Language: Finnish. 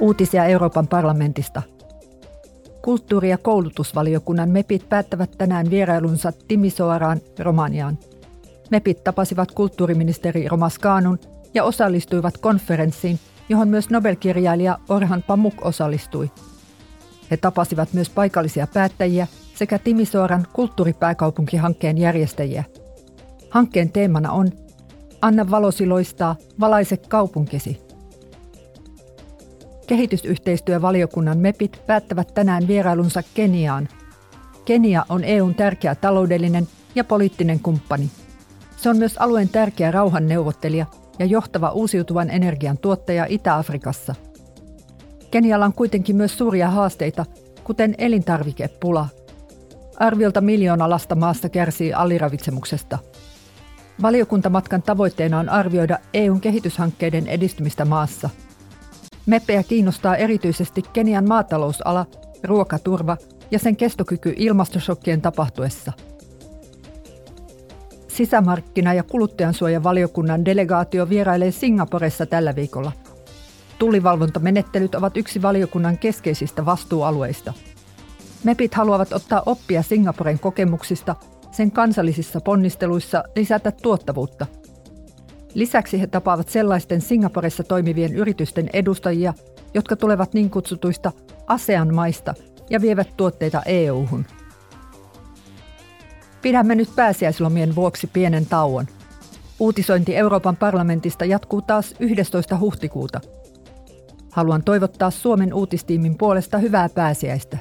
Uutisia Euroopan parlamentista. Kulttuuri- ja koulutusvaliokunnan MEPit päättävät tänään vierailunsa Timisoaraan, Romaniaan. MEPit tapasivat kulttuuriministeri Romaskanun ja osallistuivat konferenssiin, johon myös Nobelkirjailija Orhan Pamuk osallistui. He tapasivat myös paikallisia päättäjiä sekä Timisoaran kulttuuripääkaupunkihankkeen järjestäjiä. Hankkeen teemana on Anna valosi loistaa, valaise kaupunkisi – Kehitysyhteistyövaliokunnan MEPit päättävät tänään vierailunsa Keniaan. Kenia on EUn tärkeä taloudellinen ja poliittinen kumppani. Se on myös alueen tärkeä rauhanneuvottelija ja johtava uusiutuvan energian tuottaja Itä-Afrikassa. Kenialla on kuitenkin myös suuria haasteita, kuten elintarvikepula. Arviolta miljoona lasta maassa kärsii aliravitsemuksesta. Valiokuntamatkan tavoitteena on arvioida EUn kehityshankkeiden edistymistä maassa – Meppejä kiinnostaa erityisesti Kenian maatalousala, ruokaturva ja sen kestokyky ilmastosokkien tapahtuessa. Sisämarkkina- ja kuluttajansuojavaliokunnan delegaatio vierailee Singaporessa tällä viikolla. Tullivalvontamenettelyt ovat yksi valiokunnan keskeisistä vastuualueista. MEPit haluavat ottaa oppia Singaporen kokemuksista sen kansallisissa ponnisteluissa lisätä tuottavuutta – Lisäksi he tapaavat sellaisten Singaporessa toimivien yritysten edustajia, jotka tulevat niin kutsutuista ASEAN-maista ja vievät tuotteita EU-hun. Pidämme nyt pääsiäislomien vuoksi pienen tauon. Uutisointi Euroopan parlamentista jatkuu taas 11. huhtikuuta. Haluan toivottaa Suomen uutistiimin puolesta hyvää pääsiäistä.